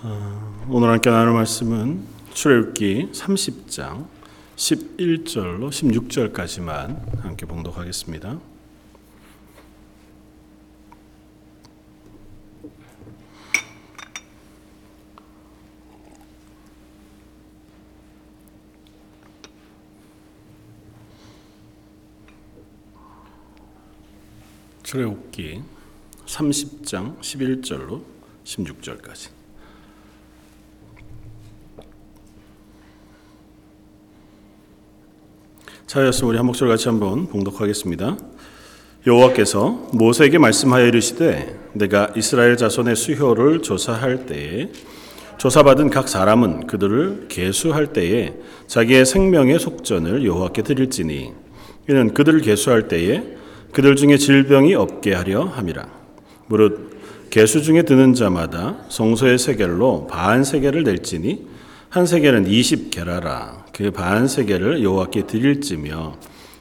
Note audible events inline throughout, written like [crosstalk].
어, 오늘 함께 나눌 말씀은 출애굽기 30장 11절로 16절까지만 함께 봉독하겠습니다. 출애굽기 30장 11절로 16절까지 차였으면 우리 한 목소리 같이 한번 봉독하겠습니다. 여호와께서 모세에게 말씀하여 이르시되 내가 이스라엘 자손의 수효를 조사할 때에 조사받은 각 사람은 그들을 계수할 때에 자기의 생명의 속전을 여호와께 드릴지니 이는 그들을 계수할 때에 그들 중에 질병이 없게 하려 함이라 무릇 계수 중에 드는 자마다 성소의 세겔로 반 세겔을 낼지니 한 세겔은 20게라라. 그 반 세겔을 여호와께 드릴지며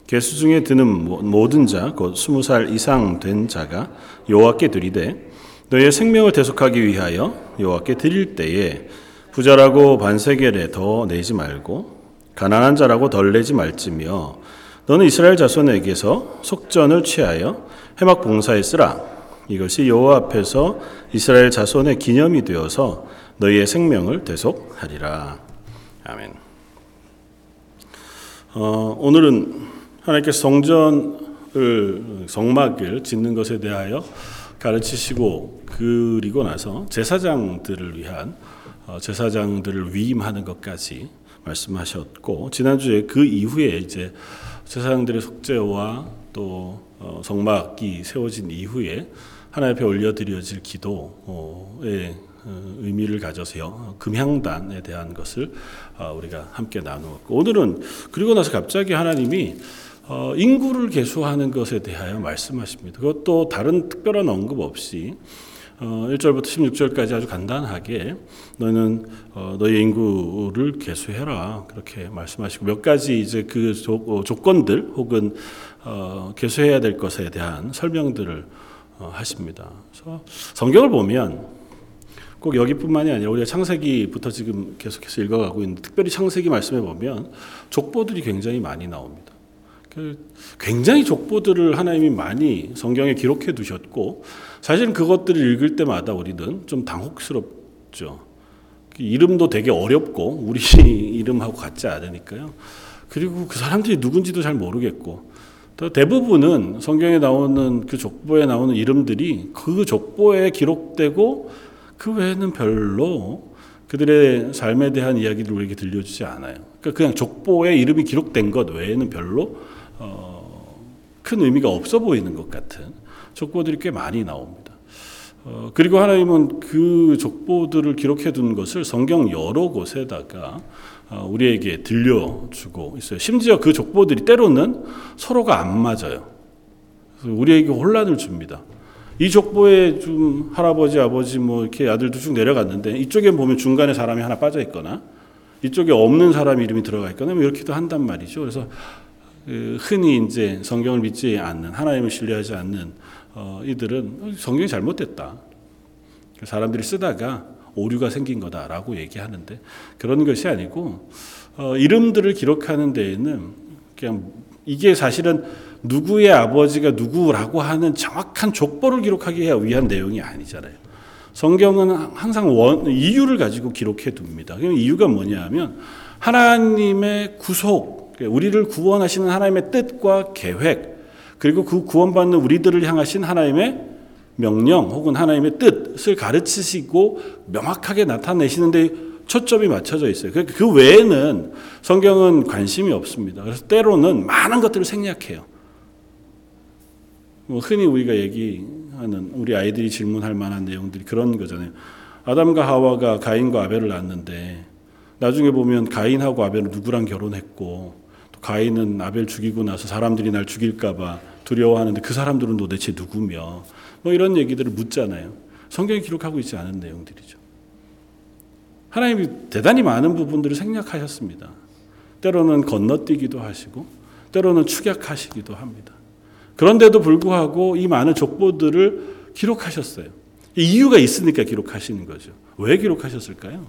개수 중에 드는 모든 자 곧 스무 살 이상 된 자가 여호와께 드리되 너의 생명을 대속하기 위하여 여호와께 드릴 때에 부자라고 반 세겔에 더 내지 말고 가난한 자라고 덜 내지 말지며 너는 이스라엘 자손에게서 속전을 취하여 해막 봉사에 쓰라. 이것이 여호와 앞에서 이스라엘 자손의 기념이 되어서 너희의 생명을 대속하리라 아멘. 어, 오늘은 하나님께서 성전을 성막을 짓는 것에 대하여 가르치시고 그리고 나서 제사장들을 위한 어, 제사장들을 위임하는 것까지 말씀하셨고 지난주에 그 이후에 이제 제사장들의 속죄와 또 어, 성막이 세워진 이후에 하나님 앞에 올려드려질 기도에 어, 의미를 가져서요 금향단에 대한 것을 어, 우리가 함께 나누었고 오늘은 그리고 나서 갑자기 하나님이 어, 인구를 계수하는 것에 대하여 말씀하십니다. 그것도 다른 특별한 언급 없이 1절부터 16절까지 아주 간단하게 너는 너의 인구를 계수해라 그렇게 말씀하시고 몇 가지 이제 그 조 건들 혹은 계수해야 될 것에 대한 설명들을 하십니다. 그래서 성경을 보면 꼭 여기뿐만이 아니라 우리가 창세기부터 지금 계속해서 읽어가고 있는 특별히 창세기 말씀에 보면 족보들이 굉장히 많이 나옵니다. 그 굉장히 족보들을 하나님이 많이 성경에 기록해 두셨고 사실 그것들을 읽을 때마다 우리는 좀 당혹스럽죠. 그 이름도 되게 어렵고 우리 [laughs] 이름하고 같지 않으니까요. 그리고 그 사람들이 누군지도 잘 모르겠고 또 대부분은 성경에 나오는 그 족보에 나오는 이름들이 그 족보에 기록되고 그 외에는 별로 그들의 삶에 대한 이야기를 우리에게 들려주지 않아요. 그러니까 그냥 족보에 이름이 기록된 것 외에는 별로 어, 큰 의미가 없어 보이는 것 같은 족보들이 꽤 많이 나옵니다. 어, 그리고 하나님은 그 족보들을 기록해 둔 것을 성경 여러 곳에다가 어, 우리에게 들려주고 있어요. 심지어 그 족보들이 때로는 서로가 안 맞아요. 우리에게 혼란을 줍니다. 이 족보에 좀 할아버지, 아버지 뭐 이렇게 아들도 쭉 내려갔는데 이쪽에 보면 중간에 사람이 하나 빠져 있거나 이쪽에 없는 사람 이름이 들어가 있거나 뭐 이렇게도 한단 말이죠. 그래서 그 흔히 이제 성경을 믿지 않는 하나님을 신뢰하지 않는 어, 이들은 성경이 잘못됐다. 사람들이 쓰다가 오류가 생긴 거다라고 얘기하는데 그런 것이 아니고 어, 이름들을 기록하는 데에는 그냥 이게 사실은 누구의 아버지가 누구라고 하는 정확한 족보를 기록하기 위한 내용이 아니잖아요. 성경은 항상 원, 이유를 가지고 기록해 둡니다. 그 이유가 뭐냐면 하나님의 구속, 우리를 구원하시는 하나님의 뜻과 계획, 그리고 그 구원받는 우리들을 향하신 하나님의 명령 혹은 하나님의 뜻을 가르치시고 명확하게 나타내시는데 초점이 맞춰져 있어요. 그, 그 외에는 성경은 관심이 없습니다. 그래서 때로는 많은 것들을 생략해요. 뭐 흔히 우리가 얘기하는 우리 아이들이 질문할 만한 내용들이 그런 거잖아요. 아담과 하와가 가인과 아벨을 낳았는데 나중에 보면 가인하고 아벨은 누구랑 결혼했고 또 가인은 아벨 죽이고 나서 사람들이 날 죽일까봐 두려워하는데 그 사람들은 도대체 누구며 뭐 이런 얘기들을 묻잖아요. 성경이 기록하고 있지 않은 내용들이죠. 하나님이 대단히 많은 부분들을 생략하셨습니다. 때로는 건너뛰기도 하시고 때로는 축약하시기도 합니다. 그런데도 불구하고 이 많은 족보들을 기록하셨어요. 이유가 있으니까 기록하시는 거죠. 왜 기록하셨을까요?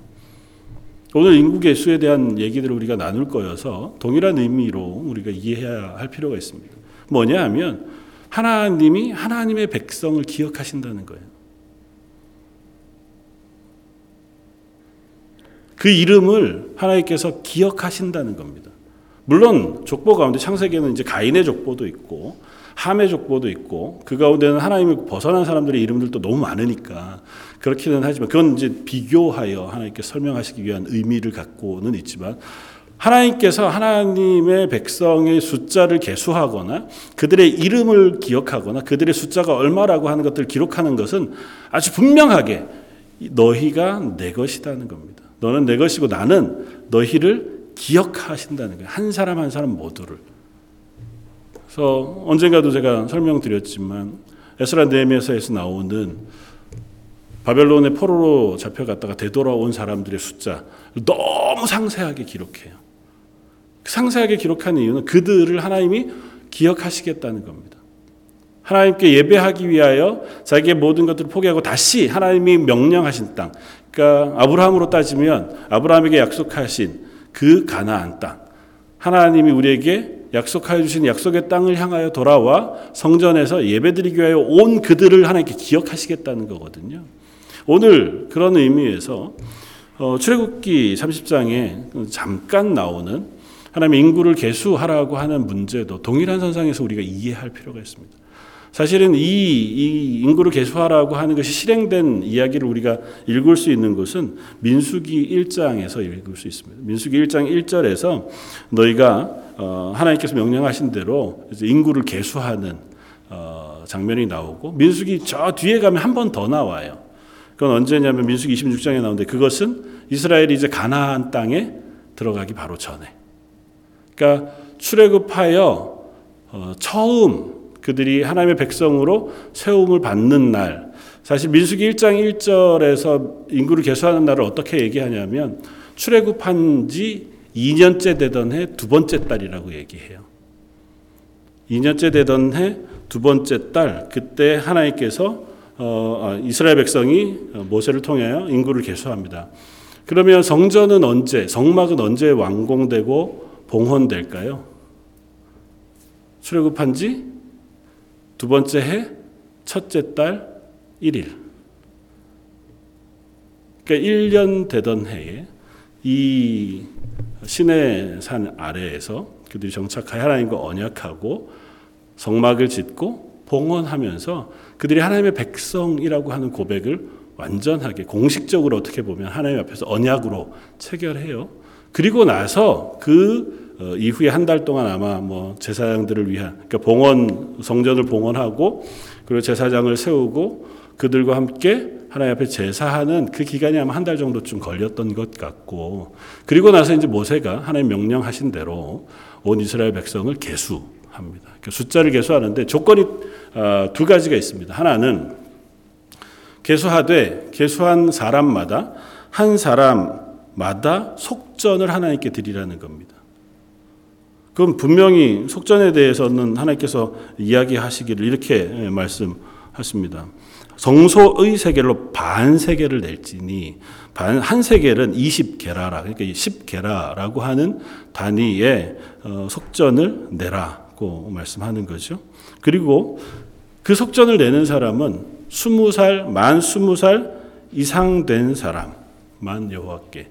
오늘 인구 개수에 대한 얘기들을 우리가 나눌 거여서 동일한 의미로 우리가 이해해야 할 필요가 있습니다. 뭐냐 하면 하나님이 하나님의 백성을 기억하신다는 거예요. 그 이름을 하나님께서 기억하신다는 겁니다. 물론 족보 가운데 창세기에는 이제 가인의 족보도 있고 함의 족보도 있고 그 가운데는 하나님을 벗어난 사람들의 이름들도 너무 많으니까 그렇기는 하지만 그건 이제 비교하여 하나님께 설명하시기 위한 의미를 갖고는 있지만 하나님께서 하나님의 백성의 숫자를 계수하거나 그들의 이름을 기억하거나 그들의 숫자가 얼마라고 하는 것들을 기록하는 것은 아주 분명하게 너희가 내 것이라는 겁니다. 너는 내 것이고 나는 너희를 기억하신다는 거예요. 한 사람 한 사람 모두를. 그래서 언젠가도 제가 설명드렸지만 에스라 네미에서에서 나오는 바벨론의 포로로 잡혀갔다가 되돌아온 사람들의 숫자 너무 상세하게 기록해요. 상세하게 기록하는 이유는 그들을 하나님이 기억하시겠다는 겁니다. 하나님께 예배하기 위하여 자기의 모든 것들을 포기하고 다시 하나님이 명령하신 땅, 그러니까 아브라함으로 따지면 아브라함에게 약속하신 그 가나안 땅, 하나님이 우리에게 약속하여 주신 약속의 땅을 향하여 돌아와 성전에서 예배드리기 위하여 온 그들을 하나님께 기억하시겠다는 거거든요. 오늘 그런 의미에서 어, 출애굽기 30장에 잠깐 나오는 하나님 인구를 계수하라고 하는 문제도 동일한 선상에서 우리가 이해할 필요가 있습니다. 사실은 이, 이, 인구를 계수하라고 하는 것이 실행된 이야기를 우리가 읽을 수 있는 것은 민수기 1장에서 읽을 수 있습니다. 민수기 1장 1절에서 너희가 어, 하나님께서 명령하신 대로 인구를 계수하는 어, 장면이 나오고 민수기 저 뒤에 가면 한 번 더 나와요. 그건 언제냐면 민수기 26장에 나오는데 그것은 이스라엘이 이제 가나안 땅에 들어가기 바로 전에. 그러니까 출애굽하여 어, 처음 그들이 하나님의 백성으로 세움을 받는 날. 사실 민수기 1장 1절에서 인구를 계수하는 날을 어떻게 얘기하냐면 출애굽한 지 2년째 되던 해 두 번째 달이라고 얘기해요. 2년째 되던 해 두 번째 달 그때 하나님께서 어, 아, 이스라엘 백성이 모세를 통하여 인구를 계수합니다. 그러면 성전은 언제 성막은 언제 완공되고 봉헌될까요? 출애굽한 지 두 번째 해 첫째 달 1일. 그러니까 1년 되던 해에 이 신의 산 아래에서 그들이 정착하여 하나님과 언약하고 성막을 짓고 봉헌하면서 그들이 하나님의 백성이라고 하는 고백을 완전하게 공식적으로 어떻게 보면 하나님 앞에서 언약으로 체결해요. 그리고 나서 그 어, 이후에 한 달 동안 아마 뭐 제사장들을 위한 그러니까 봉헌 성전을 봉헌하고 그리고 제사장을 세우고 그들과 함께 하나님 앞에 제사하는 그 기간이 아마 한 달 정도쯤 걸렸던 것 같고 그리고 나서 이제 모세가 하나님 명령하신 대로 온 이스라엘 백성을 계수합니다. 그러니까 숫자를 계수하는데 조건이 어, 두 가지가 있습니다. 하나는 계수하되 계수한 사람마다 한 사람마다 속전을 하나님께 드리라는 겁니다. 그럼 분명히 속전에 대해서는 하나님께서 이야기하시기를 이렇게 말씀하십니다. 성소의 세겔로 반 세겔을 낼지니 반 한 세겔은 20게라라 그러니까 10게라라고 하는 단위의 어, 속전을 내라고 말씀하는 거죠. 그리고 그 속전을 내는 사람은 20살 만 20살 이상 된 사람만 여호와께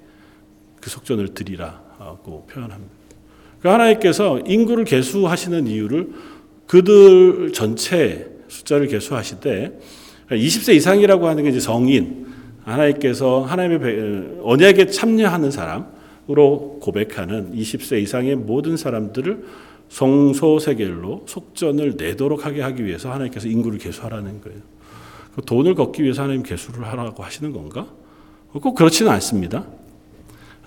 그 속전을 드리라고 표현합니다. 그 하나님께서 인구를 계수하시는 이유를 그들 전체 숫자를 계수하시되 20세 이상이라고 하는 게 이제 성인 하나님께서 하나님의 언약에 참여하는 사람으로 고백하는 20세 이상의 모든 사람들을 성소세겔로 속전을 내도록 하게 하기 위해서 하나님께서 인구를 계수하라는 거예요. 그 돈을 걷기 위해서 하나님 계수를 하라고 하시는 건가? 꼭 그렇지는 않습니다.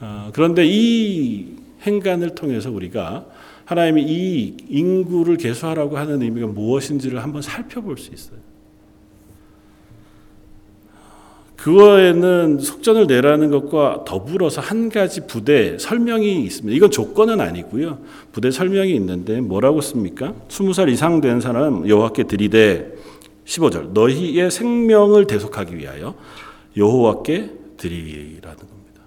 아, 그런데 이 행간을 통해서 우리가 하나님이 이 인구를 계수하라고 하는 의미가 무엇인지를 한번 살펴볼 수 있어요. 그거에는 속전을 내라는 것과 더불어서 한 가지 부대 설명이 있습니다. 이건 조건은 아니고요. 부대 설명이 있는데 뭐라고 씁니까? 20살 이상 된 사람 여호와께 드리되 15절 너희의 생명을 대속하기 위하여 여호와께 드리라는 겁니다.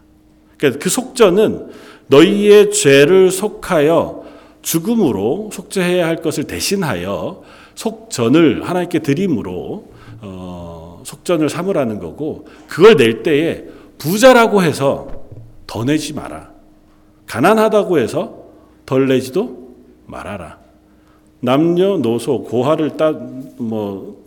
그러니까 그 속전은 너희의 죄를 속하여 죽음으로 속죄해야 할 것을 대신하여 속전을 하나님께 드림으로 어, 속전을 삼으라는 거고 그걸 낼 때에 부자라고 해서 더 내지 마라. 가난하다고 해서 덜 내지도 말아라. 남녀 노소 고하를 따뭐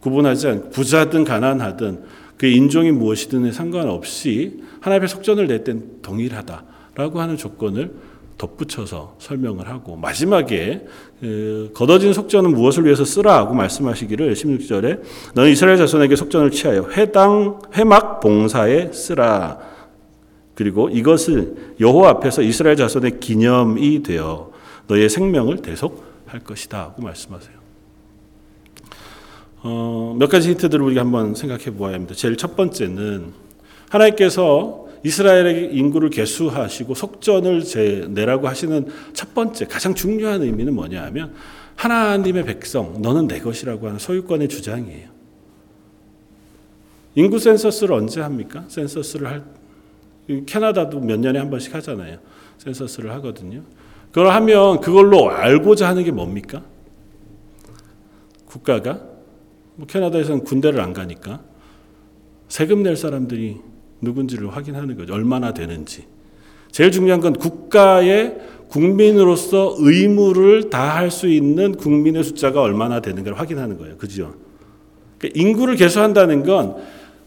구분하지 않고 부자든 가난하든 그 인종이 무엇이든 상관없이 하나님의 속전을 낼 땐 동일하다라고 하는 조건을 덧붙여서 설명을 하고 마지막에 그 걷어진 속전은 무엇을 위해서 쓰라고 말씀하시기를 16절에 너는 이스라엘 자손에게 속전을 취하여 회당 회막 봉사에 쓰라 그리고 이것을 여호와 앞에서 이스라엘 자손의 기념이 되어 너의 생명을 대속할 것이다고 말씀하세요. 어, 몇 가지 힌트들을 우리가 한번 생각해 보아야 합니다. 제일 첫 번째는 하나님께서 이스라엘의 인구를 개수하시고 속전을 내라고 하시는 첫 번째 가장 중요한 의미는 뭐냐 하면 하나님의 백성 너는 내 것이라고 하는 소유권의 주장이에요. 인구 센서스를 언제 합니까? 센서스를 할 캐나다도 몇 년에 한 번씩 하잖아요. 센서스를 하거든요. 그걸 하면 그걸로 알고자 하는 게 뭡니까? 국가가 뭐 캐나다에서는 군대를 안 가니까 세금 낼 사람들이 누군지를 확인하는 거죠. 얼마나 되는지. 제일 중요한 건 국가의 국민으로서 의무를 다 할 수 있는 국민의 숫자가 얼마나 되는가를 확인하는 거예요. 그죠? 그러니까 인구를 개수한다는 건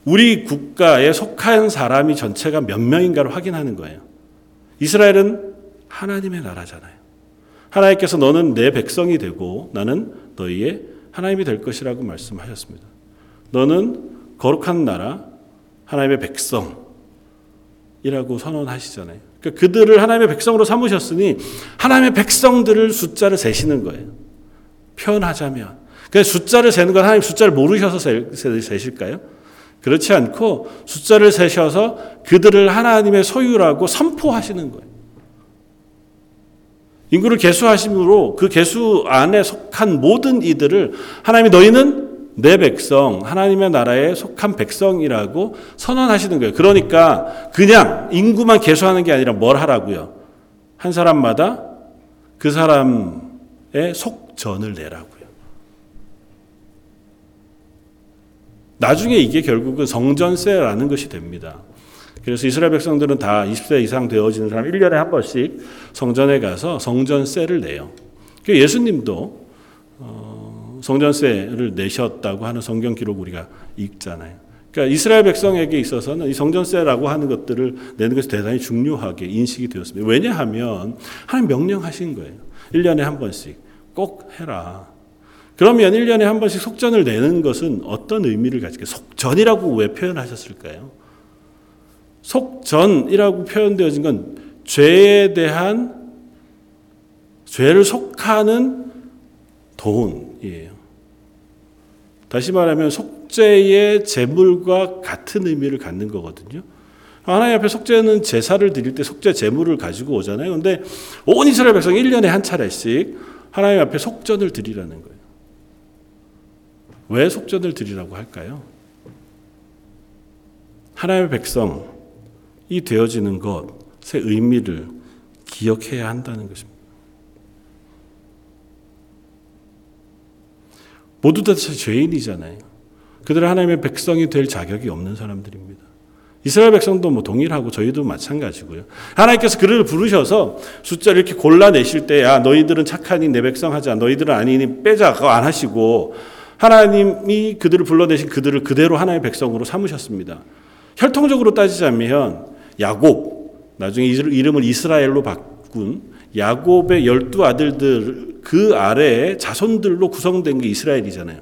우리 국가에 속한 사람이 전체가 몇 명인가를 확인하는 거예요. 이스라엘은 하나님의 나라잖아요. 하나님께서 너는 내 백성이 되고 나는 너희의 하나님이 될 것이라고 말씀하셨습니다. 너는 거룩한 나라, 하나님의 백성이라고 선언하시잖아요. 그러니까 그들을 하나님의 백성으로 삼으셨으니 하나님의 백성들을 숫자를 세시는 거예요. 표현하자면. 그 숫자를 세는 건 하나님 숫자를 모르셔서 세실까요? 그렇지 않고 숫자를 세셔서 그들을 하나님의 소유라고 선포하시는 거예요. 인구를 개수하심으로 그 개수 안에 속한 모든 이들을 하나님이 너희는 내 백성, 하나님의 나라에 속한 백성이라고 선언하시는 거예요. 그러니까 그냥 인구만 개수하는 게 아니라 뭘 하라고요? 한 사람마다 그 사람의 속전을 내라고요. 나중에 이게 결국은 성전세라는 것이 됩니다. 그래서 이스라엘 백성들은 다 20세 이상 되어지는 사람 1년에 한 번씩 성전에 가서 성전세를 내요. 그 예수님도 어, 성전세를 내셨다고 하는 성경 기록 우리가 읽잖아요. 그러니까 이스라엘 백성에게 있어서는 이 성전세라고 하는 것들을 내는 것이 대단히 중요하게 인식이 되었습니다. 왜냐하면 하나님 명령하신 거예요. 1년에 한 번씩 꼭 해라. 그러면 1년에 한 번씩 속전을 내는 것은 어떤 의미를 가지게 속전이라고 왜 표현하셨을까요? 속전이라고 표현되어진 건 죄에 대한 죄를 속하는 돈이에요. 다시 말하면 속죄의 제물과 같은 의미를 갖는 거거든요. 하나님 앞에 속죄는 제사를 드릴 때 속죄 제물을 가지고 오잖아요. 근데 온 이스라엘 백성 1년에 한 차례씩 하나님 앞에 속전을 드리라는 거예요. 왜 속전을 드리라고 할까요? 하나님의 백성 이 되어지는 것의 의미를 기억해야 한다는 것입니다. 모두 다 죄인이잖아요. 그들은 하나님의 백성이 될 자격이 없는 사람들입니다. 이스라엘 백성도 뭐 동일하고 저희도 마찬가지고요. 하나님께서 그를 부르셔서 숫자를 이렇게 골라내실 때, 야, 너희들은 착하니 내 백성 하자. 너희들은 아니니 빼자. 그거 안 하시고, 하나님이 그들을 불러내신 그들을 그대로 하나님의 백성으로 삼으셨습니다. 혈통적으로 따지자면, 야곱 나중에 이름을 이스라엘로 바꾼 야곱의 열두 아들들 그 아래에 자손들로 구성된 게 이스라엘이잖아요.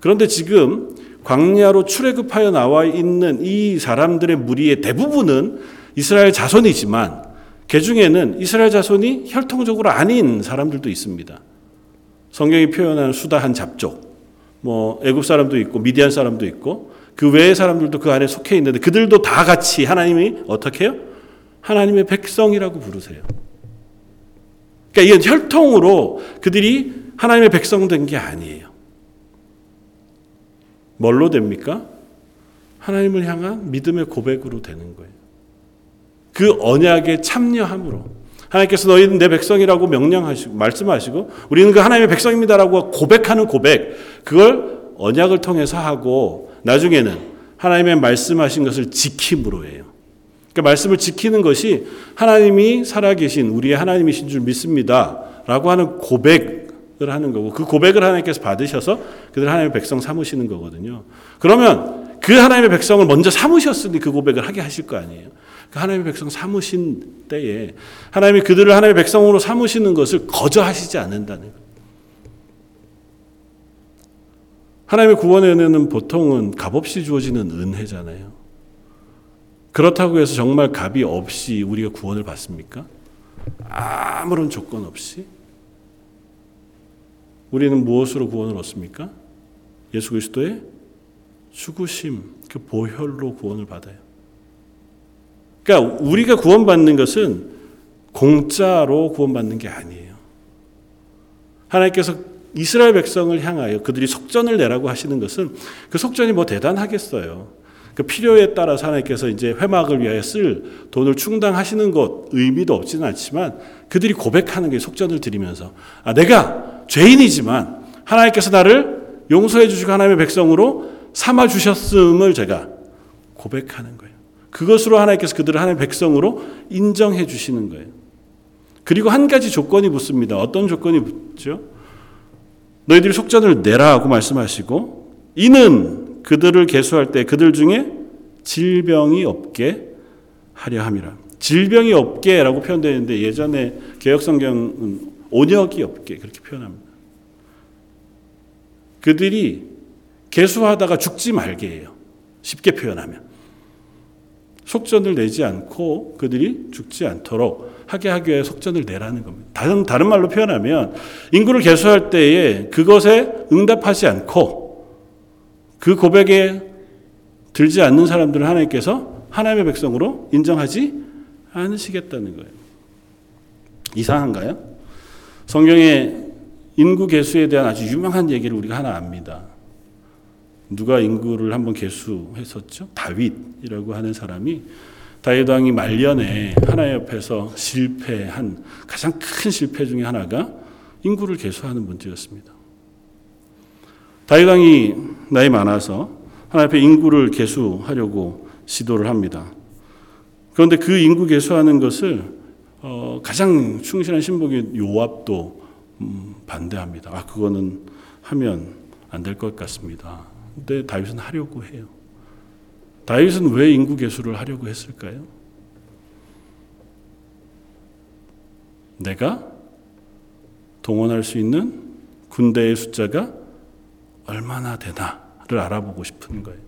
그런데 지금 광야로 출애굽하여 나와 있는 이 사람들의 무리의 대부분은 이스라엘 자손이지만 그 중에는 이스라엘 자손이 혈통적으로 아닌 사람들도 있습니다. 성경이 표현하는 수다한 잡족, 뭐 애굽 사람도 있고 미디안 사람도 있고 그 외의 사람들도 그 안에 속해 있는데 그들도 다 같이 하나님이 어떻게 해요? 하나님의 백성이라고 부르세요. 그러니까 이건 혈통으로 그들이 하나님의 백성 된 게 아니에요. 뭘로 됩니까? 하나님을 향한 믿음의 고백으로 되는 거예요. 그 언약에 참여함으로 하나님께서 너희는 내 백성이라고 명령하시고 말씀하시고 우리는 그 하나님의 백성입니다라고 고백하는 고백 그걸 언약을 통해서 하고 나중에는 하나님의 말씀하신 것을 지킴으로 해요. 그러니까 말씀을 지키는 것이 하나님이 살아계신 우리의 하나님이신 줄 믿습니다라고 하는 고백을 하는 거고 그 고백을 하나님께서 받으셔서 그들 하나님의 백성 삼으시는 거거든요. 그러면 그 하나님의 백성을 먼저 삼으셨으니 그 고백을 하게 하실 거 아니에요. 그 하나님의 백성 삼으신 때에 하나님이 그들을 하나님의 백성으로 삼으시는 것을 거저하시지 않는다는 거예요. 하나님의 구원의 은혜는 보통은 값없이 주어지는 은혜잖아요. 그렇다고 해서 정말 값이 없이 우리가 구원을 받습니까? 아무런 조건 없이? 우리는 무엇으로 구원을 얻습니까? 예수 그리스도의 죽으심, 그 보혈로 구원을 받아요. 그러니까 우리가 구원받는 것은 공짜로 구원받는 게 아니에요. 하나님께서 이스라엘 백성을 향하여 그들이 속전을 내라고 하시는 것은 그 속전이 뭐 대단하겠어요. 그 필요에 따라서 하나님께서 이제 회막을 위하여 쓸 돈을 충당하시는 것 의미도 없지는 않지만 그들이 고백하는 게 속전을 드리면서 아 내가 죄인이지만 하나님께서 나를 용서해 주시고 하나님의 백성으로 삼아 주셨음을 제가 고백하는 거예요. 그것으로 하나님께서 그들을 하나님의 백성으로 인정해 주시는 거예요. 그리고 한 가지 조건이 붙습니다. 어떤 조건이 붙죠? 너희들이 속전을 내라고 말씀하시고 이는 그들을 계수할 때 그들 중에 질병이 없게 하려 함이라. 질병이 없게라고 표현되어 있는데 예전에 개혁 성경은 온역이 없게 그렇게 표현합니다. 그들이 개수하다가 죽지 말게 해요. 쉽게 표현하면. 속전을 내지 않고 그들이 죽지 않도록 하게 하기 위해 속전을 내라는 겁니다. 다른, 다른 말로 표현하면 인구를 개수할 때에 그것에 응답하지 않고 그 고백에 들지 않는 사람들을 하나님께서 하나님의 백성으로 인정하지 않으시겠다는 거예요. 이상한가요? 성경에 인구 개수에 대한 아주 유명한 얘기를 우리가 하나 압니다. 누가 인구를 한번 개수했었죠? 다윗이라고 하는 사람이 다윗 왕이 말년에 하나님 옆에서 실패한 가장 큰 실패 중에 하나가 인구를 개수하는 문제였습니다. 다윗 왕이 나이 많아서 하나님 앞에 인구를 개수하려고 시도를 합니다. 그런데 그 인구 개수하는 것을 어, 가장 충실한 신복인 요압도 음, 반대합니다. 아 그거는 하면 안 될 것 같습니다. 근데 다윗은 하려고 해요. 다윗은 왜 인구 개수를 하려고 했을까요? 내가 동원할 수 있는 군대의 숫자가 얼마나 되나를 알아보고 싶은 거예요.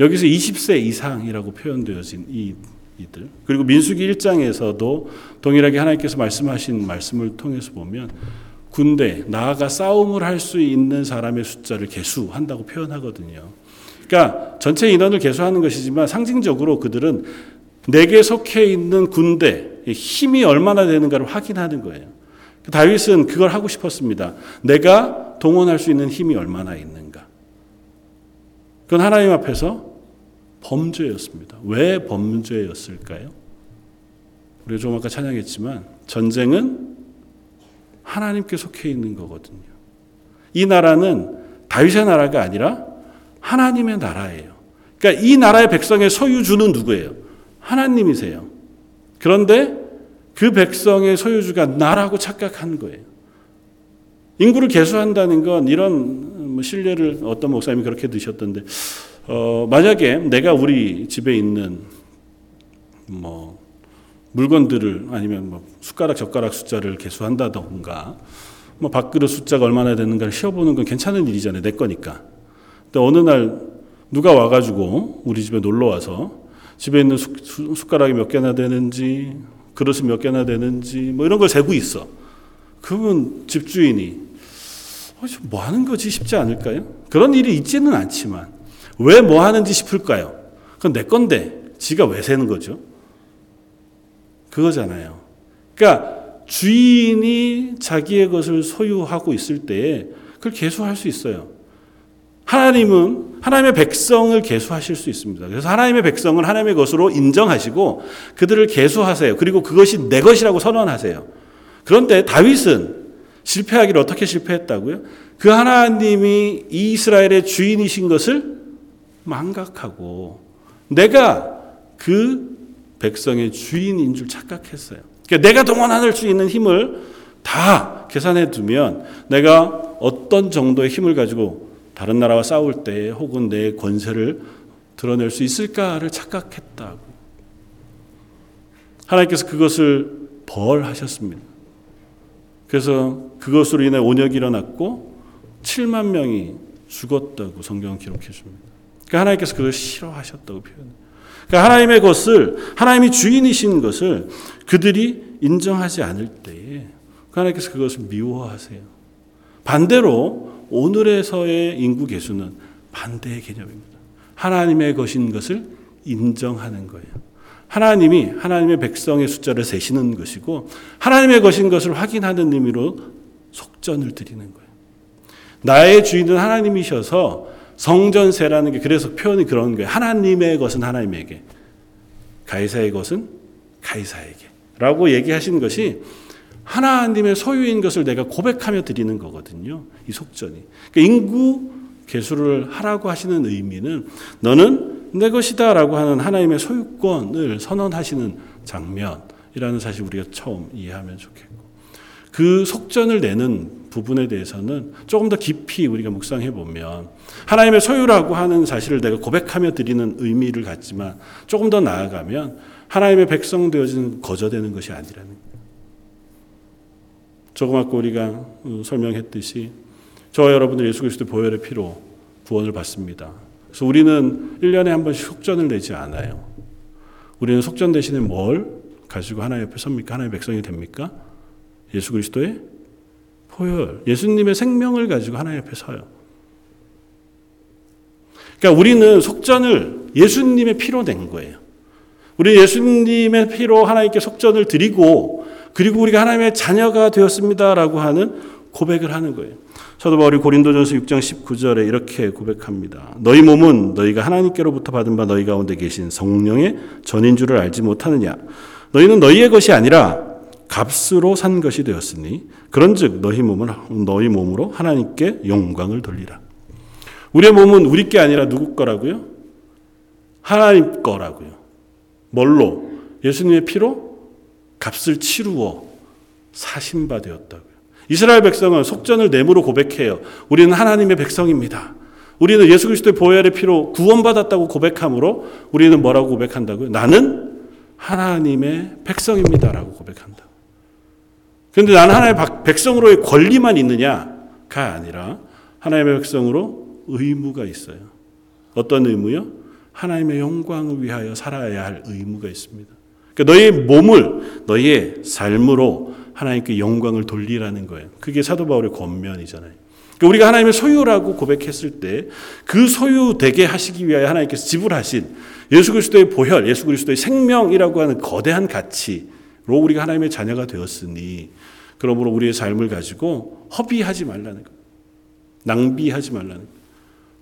여기서 20세 이상이라고 표현되어진 이 이들 그리고 민수기 1장에서도 동일하게 하나님께서 말씀하신 말씀을 통해서 보면 군대 나아가 싸움을 할 수 있는 사람의 숫자를 개수한다고 표현하거든요. 그러니까 전체 인원을 개수하는 것이지만 상징적으로 그들은 내게 속해 있는 군대 힘이 얼마나 되는가를 확인하는 거예요. 다윗은 그걸 하고 싶었습니다. 내가 동원할 수 있는 힘이 얼마나 있는가. 그건 하나님 앞에서 범죄였습니다. 왜 범죄였을까요? 우리가 좀 아까 찬양했지만 전쟁은 하나님께 속해 있는 거거든요. 이 나라는 다윗의 나라가 아니라 하나님의 나라예요. 그러니까 이 나라의 백성의 소유주는 누구예요? 하나님이세요. 그런데 그 백성의 소유주가 나라고 착각한 거예요. 인구를 개수한다는 건 이런 뭐 신뢰를 어떤 목사님이 그렇게 드셨던데 어, 만약에 내가 우리 집에 있는 뭐 물건들을 아니면 뭐 숟가락 젓가락 숫자를 개수한다던가 뭐 밥그릇 숫자가 얼마나 되는가를 쉬어보는 건 괜찮은 일이잖아요. 내 거니까. 근데 어느 날 누가 와가지고 우리 집에 놀러 와서 집에 있는 숟 가락이 몇 개나 되는지 그릇이 몇 개나 되는지 뭐 이런 걸 재고 있어. 그러면 집주인이 어, 뭐 하는 거지 싶지 않을까요? 그런 일이 있지는 않지만 왜 뭐 하는지 싶을까요? 그건 내 건데 지가 왜 세는 거죠? 그거잖아요. 그러니까 주인이 자기의 것을 소유하고 있을 때에 그걸 개수할 수 있어요. 하나님은 하나님의 백성을 계수하실 수 있습니다. 그래서 하나님의 백성을 하나님의 것으로 인정하시고 그들을 계수하세요. 그리고 그것이 내 것이라고 선언하세요. 그런데 다윗은 실패하기를 어떻게 실패했다고요? 그 하나님이 이스라엘의 주인이신 것을 망각하고 내가 그 백성의 주인인 줄 착각했어요. 그러니까 내가 동원할 수 있는 힘을 다 계산해 두면 내가 어떤 정도의 힘을 가지고 다른 나라와 싸울 때 혹은 내 권세를 드러낼 수 있을까를 착각했다고. 하나님께서 그것을 벌하셨습니다. 그래서 그것으로 인해 온역이 일어났고 7만 명이 죽었다고 성경은 기록해 줍니다. 그러니까 하나님께서 그걸 싫어하셨다고 표현해요. 그러니까 하나님의 것을 하나님이 주인이신 것을 그들이 인정하지 않을 때에 하나님께서 그것을 미워하세요. 반대로 오늘에서의 인구 개수는 반대의 개념입니다. 하나님의 것인 것을 인정하는 거예요. 하나님이 하나님의 백성의 숫자를 세시는 것이고 하나님의 것인 것을 확인하는 의미로 속전을 드리는 거예요. 나의 주인은 하나님이셔서 성전세라는 게 그래서 표현이 그런 거예요. 하나님의 것은 하나님에게, 가이사의 것은 가이사에게. 라고 얘기하신 것이 하나님의 소유인 것을 내가 고백하며 드리는 거거든요. 이 속전이. 그러니까 인구 개수를 하라고 하시는 의미는 너는 내 것이다라고 하는 하나님의 소유권을 선언하시는 장면이라는 사실 우리가 처음 이해하면 좋겠고 그 속전을 내는 부분에 대해서는 조금 더 깊이 우리가 묵상해 보면 하나님의 소유라고 하는 사실을 내가 고백하며 드리는 의미를 갖지만 조금 더 나아가면 하나님의 백성 되어지는 거저되는 것이 아니라는. 조금 아까 우리가 어, 설명했듯이 저와 여러분들 예수 그리스도 보혈의 피로 구원을 받습니다. 그래서 우리는 1년에 한 번씩 속전을 내지 않아요. 우리는 속전 대신에 뭘 가지고 하나님 옆에 섭니까? 하나님의 백성이 됩니까? 예수 그리스도의 보혈, 예수님의 생명을 가지고 하나님 옆에 서요. 그러니까 우리는 속전을 예수님의 피로 낸 거예요. 우리 예수님의 피로 하나님께 속전을 드리고 그리고 우리가 하나님의 자녀가 되었습니다라고 하는 고백을 하는 거예요. 사도 바울이 고린도전서 6장 19절에 이렇게 고백합니다. 너희 몸은 너희가 하나님께로부터 받은 바 너희 가운데 계신 성령의 전인 줄을 알지 못하느냐? 너희는 너희의 것이 아니라 값으로 산 것이 되었으니 그런즉 너희 몸은 너희 몸으로 하나님께 영광을 돌리라. 우리의 몸은 우리 게 아니라 누구 거라고요? 하나님 거라고요. 뭘로? 예수님의 피로 값을 치루어 사신 바 되었다고요. 이스라엘 백성은 속전을 내므로 고백해요. 우리는 하나님의 백성입니다. 우리는 예수 그리스도의 보혈의 피로 구원받았다고 고백함으로 우리는 뭐라고 고백한다고요? 나는 하나님의 백성입니다라고 고백한다. 그런데 나는 하나님의 백성으로의 권리만 있느냐가 아니라 하나님의 백성으로 의무가 있어요. 어떤 의무요? 하나님의 영광을 위하여 살아야 할 의무가 있습니다. 그러니까 너의 몸을 너의 삶으로 하나님께 영광을 돌리라는 거예요. 그게 사도 바울의 권면이잖아요. 그러니까 우리가 하나님의 소유라고 고백했을 때 그 소유 되게 하시기 위하여 하나님께서 지불하신 예수 그리스도의 보혈, 예수 그리스도의 생명이라고 하는 거대한 가치로 우리가 하나님의 자녀가 되었으니 그러므로 우리의 삶을 가지고 허비하지 말라는 거예요. 낭비하지 말라는 거예요.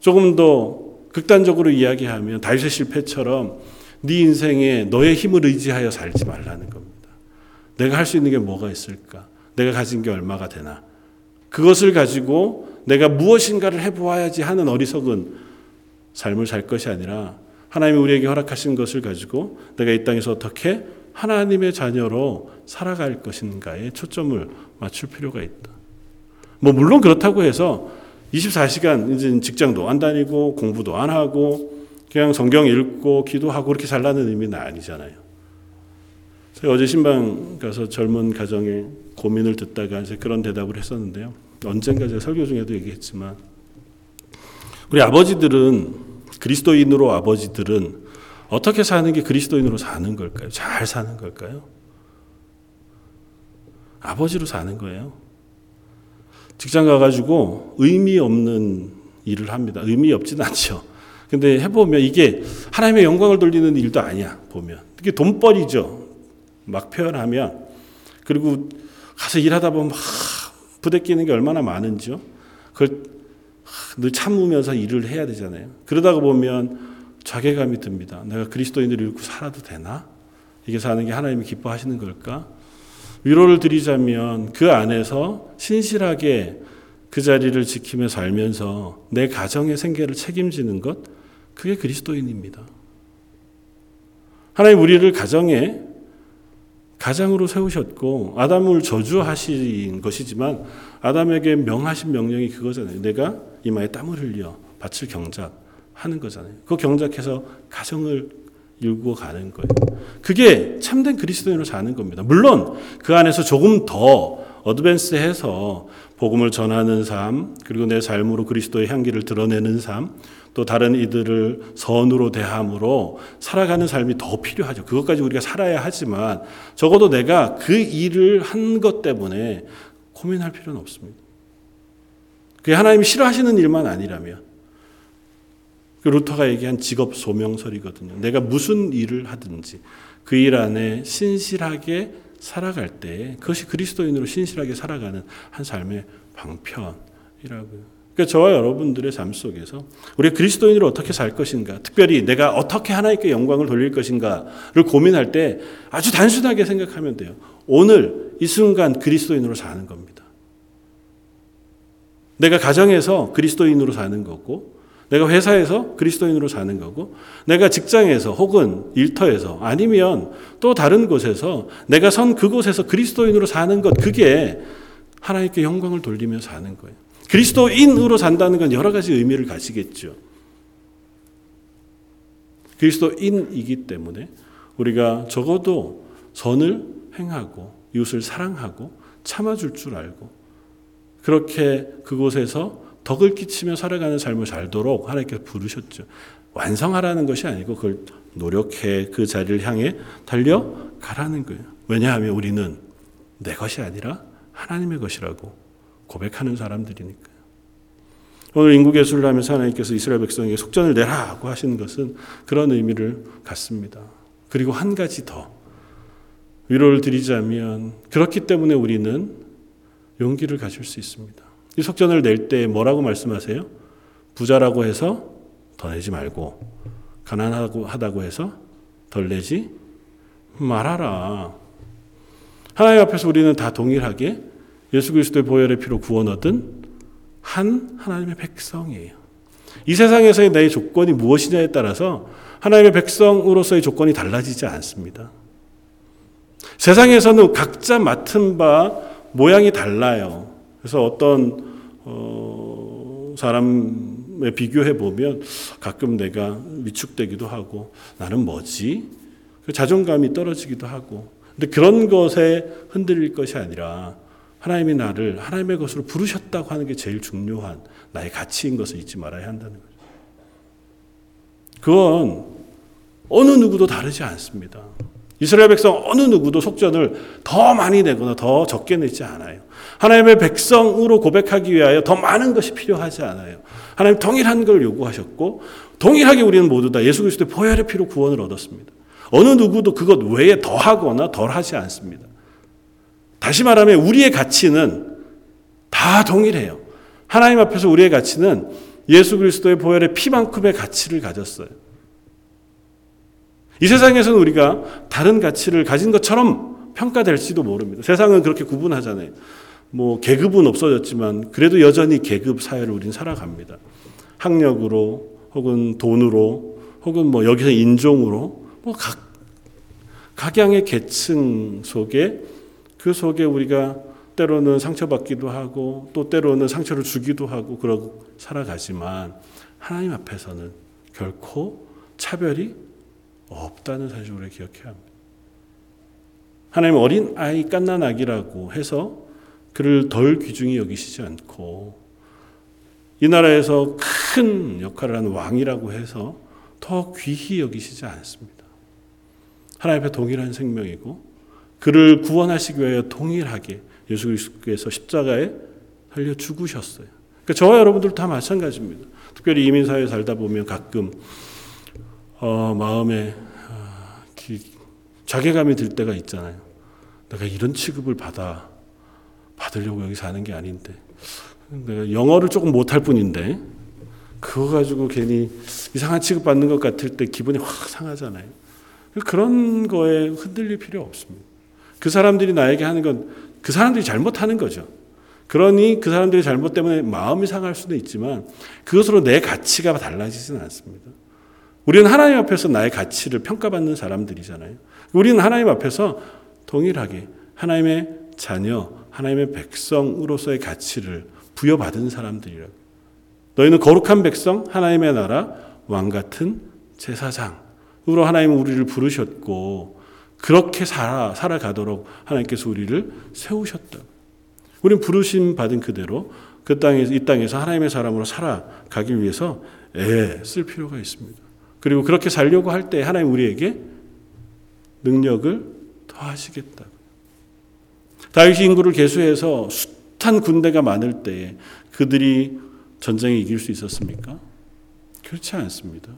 조금 더 극단적으로 이야기하면 다윗의 실패처럼 네 인생에 너의 힘을 의지하여 살지 말라는 겁니다. 내가 할 수 있는 게 뭐가 있을까? 내가 가진 게 얼마가 되나? 그것을 가지고 내가 무엇인가를 해보아야지 하는 어리석은 삶을 살 것이 아니라 하나님이 우리에게 허락하신 것을 가지고 내가 이 땅에서 어떻게 하나님의 자녀로 살아갈 것인가에 초점을 맞출 필요가 있다. 뭐 물론 그렇다고 해서 24시간 이제 직장도 안 다니고 공부도 안 하고 그냥 성경 읽고 기도하고 그렇게 살라는 의미는 아니잖아요. 제가 어제 신방 가서 젊은 가정의 고민을 듣다가 이제 그런 대답을 했었는데요. 언젠가 제가 설교 중에도 얘기했지만 우리 아버지들은 그리스도인으로 아버지들은 어떻게 사는 게 그리스도인으로 사는 걸까요? 잘 사는 걸까요? 아버지로 사는 거예요. 직장 가가지고 의미 없는 일을 합니다. 의미 없진 않죠. 근데 해보면 이게 하나님의 영광을 돌리는 일도 아니야, 보면. 이게 돈벌이죠. 막 표현하면. 그리고 가서 일하다 보면 막 부대끼는 게 얼마나 많은지요. 그걸 늘 참으면서 일을 해야 되잖아요. 그러다가 보면 자괴감이 듭니다. 내가 그리스도인을 잃고 살아도 되나? 이게 사는 게 하나님이 기뻐하시는 걸까? 위로를 드리자면 그 안에서 신실하게 그 자리를 지키며 살면서 내 가정의 생계를 책임지는 것, 그게 그리스도인입니다. 하나님 우리를 가정에 가장으로 세우셨고 아담을 저주하신 것이지만 아담에게 명하신 명령이 그거잖아요. 내가 이마에 땀을 흘려 밭을 경작 하는 거잖아요. 그 경작해서 가정을 일구어 가는 거예요. 그게 참된 그리스도인으로 사는 겁니다. 물론 그 안에서 조금 더 어드밴스해서 복음을 전하는 삶, 그리고 내 삶으로 그리스도의 향기를 드러내는 삶, 또 다른 이들을 선으로 대함으로 살아가는 삶이 더 필요하죠. 그것까지 우리가 살아야 하지만 적어도 내가 그 일을 한 것 때문에 고민할 필요는 없습니다. 그게 하나님이 싫어하시는 일만 아니라면 그 루터가 얘기한 직업 소명설이거든요. 내가 무슨 일을 하든지 그 일 안에 신실하게 살아갈 때 그것이 그리스도인으로 신실하게 살아가는 한 삶의 방편이라고요. 그러니까 저와 여러분들의 삶 속에서 우리 그리스도인으로 어떻게 살 것인가, 특별히 내가 어떻게 하나님께 영광을 돌릴 것인가를 고민할 때 아주 단순하게 생각하면 돼요. 오늘 이 순간 그리스도인으로 사는 겁니다. 내가 가정에서 그리스도인으로 사는 거고, 내가 회사에서 그리스도인으로 사는 거고, 내가 직장에서 혹은 일터에서 아니면 또 다른 곳에서 내가 선 그곳에서 그리스도인으로 사는 것, 그게 하나님께 영광을 돌리며 사는 거예요. 그리스도인으로 산다는 건 여러 가지 의미를 가지겠죠. 그리스도인이기 때문에 우리가 적어도 선을 행하고 이웃을 사랑하고 참아줄 줄 알고 그렇게 그곳에서 덕을 끼치며 살아가는 삶을 살도록 하나님께서 부르셨죠. 완성하라는 것이 아니고 그걸 노력해 그 자리를 향해 달려가라는 거예요. 왜냐하면 우리는 내 것이 아니라 하나님의 것이라고 고백하는 사람들이니까요. 오늘 인구 개수를 하면서 하나님께서 이스라엘 백성에게 속전을 내라고 하시는 것은 그런 의미를 갖습니다. 그리고 한 가지 더 위로를 드리자면 그렇기 때문에 우리는 용기를 가질 수 있습니다. 이 속전을 낼 때 뭐라고 말씀하세요? 부자라고 해서 더 내지 말고 가난하고 하다고 해서 덜 내지 말아라. 하나님 앞에서 우리는 다 동일하게 예수 그리스도의 보혈의 피로 구원 얻은 한 하나님의 백성이에요. 이 세상에서의 내 조건이 무엇이냐에 따라서 하나님의 백성으로서의 조건이 달라지지 않습니다. 세상에서는 각자 맡은 바 모양이 달라요. 그래서 어떤 어, 사람에 비교해 보면 가끔 내가 위축되기도 하고 나는 뭐지? 그 자존감이 떨어지기도 하고. 근데 그런 것에 흔들릴 것이 아니라 하나님이 나를 하나님의 것으로 부르셨다고 하는 게 제일 중요한 나의 가치인 것을 잊지 말아야 한다는 거죠. 그건 어느 누구도 다르지 않습니다. 이스라엘 백성 어느 누구도 속전을 더 많이 내거나 더 적게 내지 않아요. 하나님의 백성으로 고백하기 위하여 더 많은 것이 필요하지 않아요. 하나님 동일한 걸 요구하셨고 동일하게 우리는 모두 다 예수 그리스도의 보혈의 피로 구원을 얻었습니다. 어느 누구도 그것 외에 더하거나 덜하지 않습니다. 다시 말하면 우리의 가치는 다 동일해요. 하나님 앞에서 우리의 가치는 예수 그리스도의 보혈의 피만큼의 가치를 가졌어요. 이 세상에서는 우리가 다른 가치를 가진 것처럼 평가될지도 모릅니다. 세상은 그렇게 구분하잖아요. 뭐 계급은 없어졌지만 그래도 여전히 계급 사회를 우리는 살아갑니다. 학력으로 혹은 돈으로 혹은 뭐 여기서 인종으로 뭐 각 각양의 계층 속에 그 속에 우리가 때로는 상처받기도 하고 또 때로는 상처를 주기도 하고 그러고 살아가지만 하나님 앞에서는 결코 차별이 없다는 사실을 기억해야 합니다. 하나님 어린 아이 깐난 아기라고 해서 그를 덜 귀중히 여기시지 않고 이 나라에서 큰 역할을 하는 왕이라고 해서 더 귀히 여기시지 않습니다. 하나님 앞에 동일한 생명이고 그를 구원하시기 위하여 동일하게 예수 그리스도께서 십자가에 달려 죽으셨어요. 그러니까 저와 여러분들 다 마찬가지입니다. 특별히 이민 사회에 살다 보면 가끔 어, 마음에 어, 기, 자괴감이 들 때가 있잖아요. 내가 이런 취급을 받아 받으려고 여기 사는 게 아닌데 내가 영어를 조금 못할 뿐인데 그거 가지고 괜히 이상한 취급 받는 것 같을 때 기분이 확 상하잖아요. 그런 거에 흔들릴 필요 없습니다. 그 사람들이 나에게 하는 건 그 사람들이 잘못하는 거죠. 그러니 그 사람들의 잘못 때문에 마음이 상할 수도 있지만 그것으로 내 가치가 달라지지는 않습니다. 우리는 하나님 앞에서 나의 가치를 평가받는 사람들이잖아요. 우리는 하나님 앞에서 동일하게 하나님의 자녀, 하나님의 백성으로서의 가치를 부여받은 사람들이라고. 너희는 거룩한 백성, 하나님의 나라, 왕 같은 제사장으로 하나님은 우리를 부르셨고 그렇게 살아 살아가도록 하나님께서 우리를 세우셨다. 우리는 부르심 받은 그대로 그 땅에서 이 땅에서 하나님의 사람으로 살아가기 위해서 애쓸 필요가 있습니다. 그리고 그렇게 살려고 할 때 하나님 우리에게 능력을 더하시겠다. 다윗이 인구를 계수해서 숱한 군대가 많을 때에 그들이 전쟁에 이길 수 있었습니까? 그렇지 않습니다.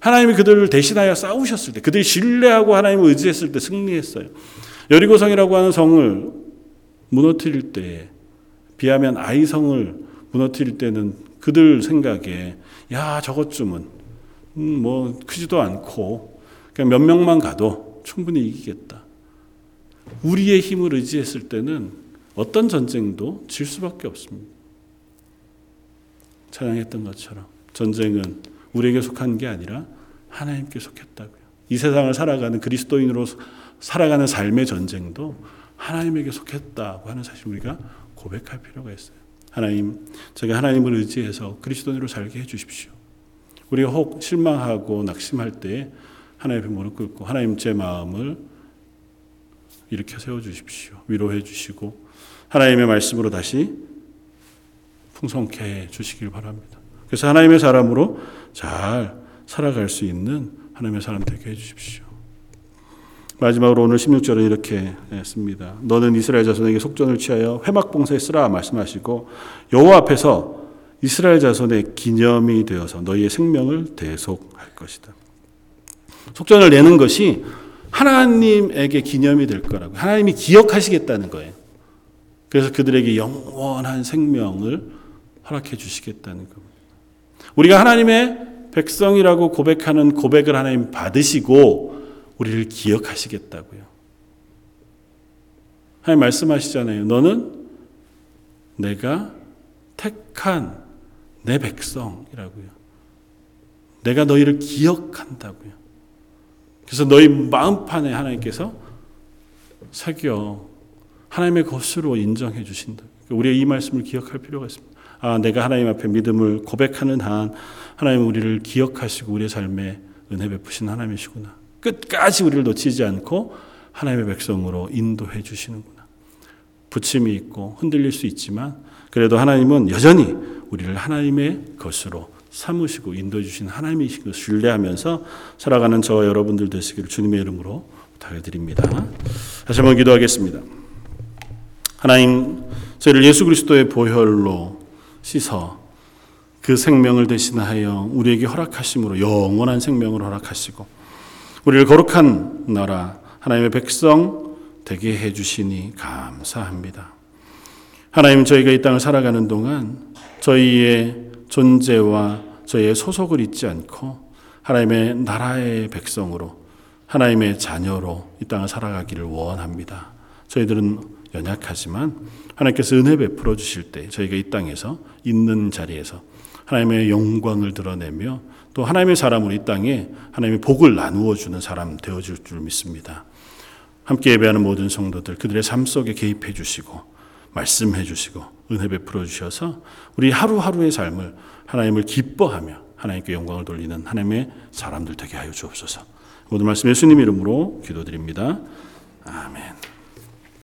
하나님이 그들을 대신하여 싸우셨을 때, 그들이 신뢰하고 하나님을 의지했을 때 승리했어요. 여리고성이라고 하는 성을 무너뜨릴 때, 비하면 아이성을 무너뜨릴 때는 그들 생각에, 야, 저것쯤은, 음, 뭐, 크지도 않고, 그냥 몇 명만 가도 충분히 이기겠다. 우리의 힘을 의지했을 때는 어떤 전쟁도 질 수밖에 없습니다. 찬양했던 것처럼 전쟁은 우리에게 속한 게 아니라 하나님께 속했다고요. 이 세상을 살아가는 그리스도인으로 살아가는 삶의 전쟁도 하나님에게 속했다고 하는 사실 우리가 고백할 필요가 있어요. 하나님, 제가 하나님을 의지해서 그리스도인으로 살게 해 주십시오. 우리가 혹 실망하고 낙심할 때 하나님 앞에 무릎 꿇고 하나님 제 마음을 일으켜 세워 주십시오. 위로해 주시고 하나님의 말씀으로 다시 풍성케 해 주시길 바랍니다. 그래서 하나님의 사람으로 잘 살아갈 수 있는 하나님의 사람 되게 해 주십시오. 마지막으로 오늘 16절은 이렇게 씁니다. 너는 이스라엘 자손에게 속전을 취하여 회막 봉사에 쓰라 말씀하시고 여호와 앞에서 이스라엘 자손의 기념이 되어서 너희의 생명을 대속할 것이다. 속전을 내는 것이 하나님에게 기념이 될 거라고. 하나님이 기억하시겠다는 거예요. 그래서 그들에게 영원한 생명을 허락해 주시겠다는 겁니다. 우리가 하나님의 백성이라고 고백하는 고백을 하나님 받으시고 우리를 기억하시겠다고요. 하나님 말씀하시잖아요. 너는 내가 택한 내 백성이라고요. 내가 너희를 기억한다고요. 그래서 너희 마음판에 하나님께서 새겨 하나님의 것으로 인정해 주신다. 우리의 이 말씀을 기억할 필요가 있습니다. 아, 내가 하나님 앞에 믿음을 고백하는 한 하나님 우리를 기억하시고 우리의 삶에 은혜 베푸신 하나님이시구나. 끝까지 우리를 놓치지 않고 하나님의 백성으로 인도해 주시는구나. 부침이 있고 흔들릴 수 있지만 그래도 하나님은 여전히 우리를 하나님의 것으로 삼으시고 인도해 주신 하나님이신 것을 신뢰하면서 살아가는 저와 여러분들 되시기를 주님의 이름으로 부탁드립니다. 다시 한번 기도하겠습니다. 하나님, 저희를 예수 그리스도의 보혈로 씻어 그 생명을 대신하여 우리에게 허락하심으로 영원한 생명을 허락하시고 우리를 거룩한 나라 하나님의 백성 되게 해 주시니 감사합니다. 하나님 저희가 이 땅을 살아가는 동안 저희의 존재와 저희의 소속을 잊지 않고 하나님의 나라의 백성으로 하나님의 자녀로 이 땅을 살아가기를 원합니다. 저희들은 연약하지만 하나님께서 은혜 베풀어 주실 때 저희가 이 땅에서 있는 자리에서 하나님의 영광을 드러내며 또 하나님의 사람으로 이 땅에 하나님의 복을 나누어 주는 사람 되어질 줄 믿습니다. 함께 예배하는 모든 성도들 그들의 삶 속에 개입해 주시고 말씀해 주시고 은혜 베풀어 주셔서 우리 하루하루의 삶을 하나님을 기뻐하며 하나님께 영광을 돌리는 하나님의 사람들 되게 하여 주옵소서. 모든 말씀 예수님 이름으로 기도드립니다. 아멘.